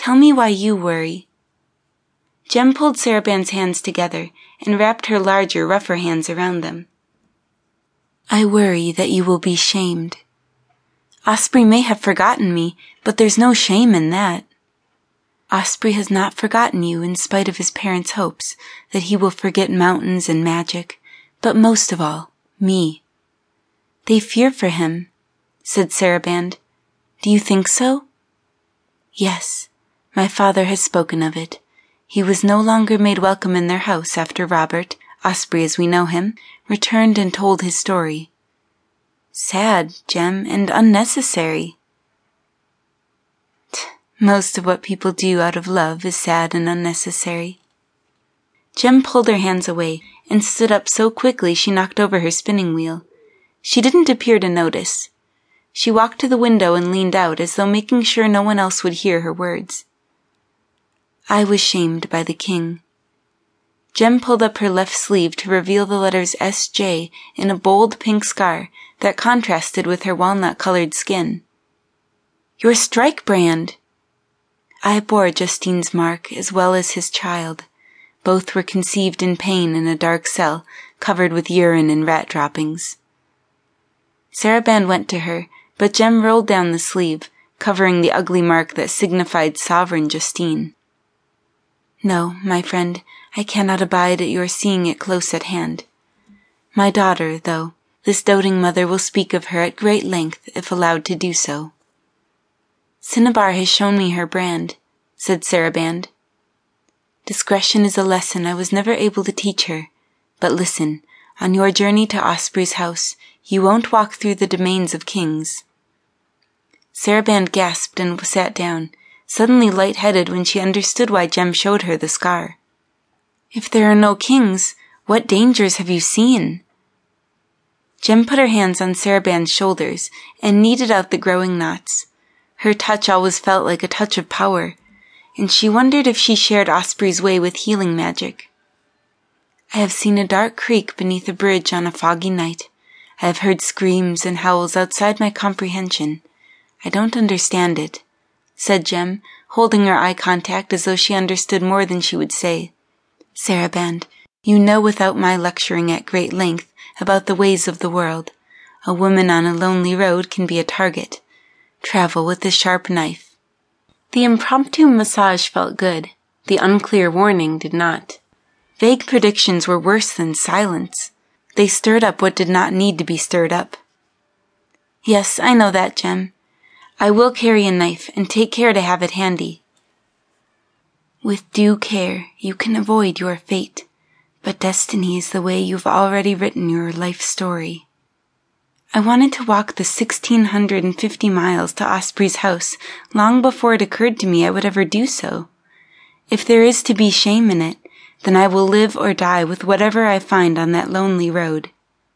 Tell me why you worry. Jem pulled Sarabande's hands together and wrapped her larger, rougher hands around them. I worry that you will be shamed. Osprey may have forgotten me, but there's no shame in that. Osprey has not forgotten you in spite of his parents' hopes that he will forget mountains and magic, but most of all, me. They fear for him, said Sarabande. Do you think so? Yes, my father has spoken of it. He was no longer made welcome in their house after Robert, Osprey as we know him, returned and told his story. Sad, Jem, and unnecessary. Most of what people do out of love is sad and unnecessary. Jem pulled her hands away and stood up so quickly she knocked over her spinning wheel. She didn't appear to notice. She walked to the window and leaned out as though making sure no one else would hear her words. I was shamed by the king. Jem pulled up her left sleeve to reveal the letters S.J. in a bold pink scar that contrasted with her walnut colored skin. Your strike brand! I bore Justine's mark as well as his child. Both were conceived in pain in a dark cell covered with urine and rat droppings. Sarabande went to her, but Jem rolled down the sleeve, covering the ugly mark that signified sovereign Justine. No, my friend, I cannot abide at your seeing it close at hand. My daughter, though, this doting mother will speak of her at great length if allowed to do so. Cinnabar has shown me her brand, said Sarabande. Discretion is a lesson I was never able to teach her. But listen, on your journey to Osprey's house, you won't walk through the domains of kings. Sarabande gasped and sat down, suddenly light-headed when she understood why Jem showed her the scar. If there are no kings, what dangers have you seen? Jem put her hands on Sarabande's shoulders and kneaded out the growing knots. Her touch always felt like a touch of power, and she wondered if she shared Osprey's way with healing magic. I have seen a dark creek beneath a bridge on a foggy night. I have heard screams and howls outside my comprehension. I don't understand it said Jem, holding her eye contact as though she understood more than she would say. Sarabande, you know without my lecturing at great length about the ways of the world, a woman on a lonely road can be a target. Travel with a sharp knife. The impromptu massage felt good. The unclear warning did not. Vague predictions were worse than silence. They stirred up what did not need to be stirred up. Yes, I know that, Jem. I will carry a knife and take care to have it handy. With due care, you can avoid your fate, but destiny is the way you've already written your life story. I wanted to walk the 1650 miles to Osprey's house long before it occurred to me I would ever do so. If there is to be shame in it, then I will live or die with whatever I find on that lonely road.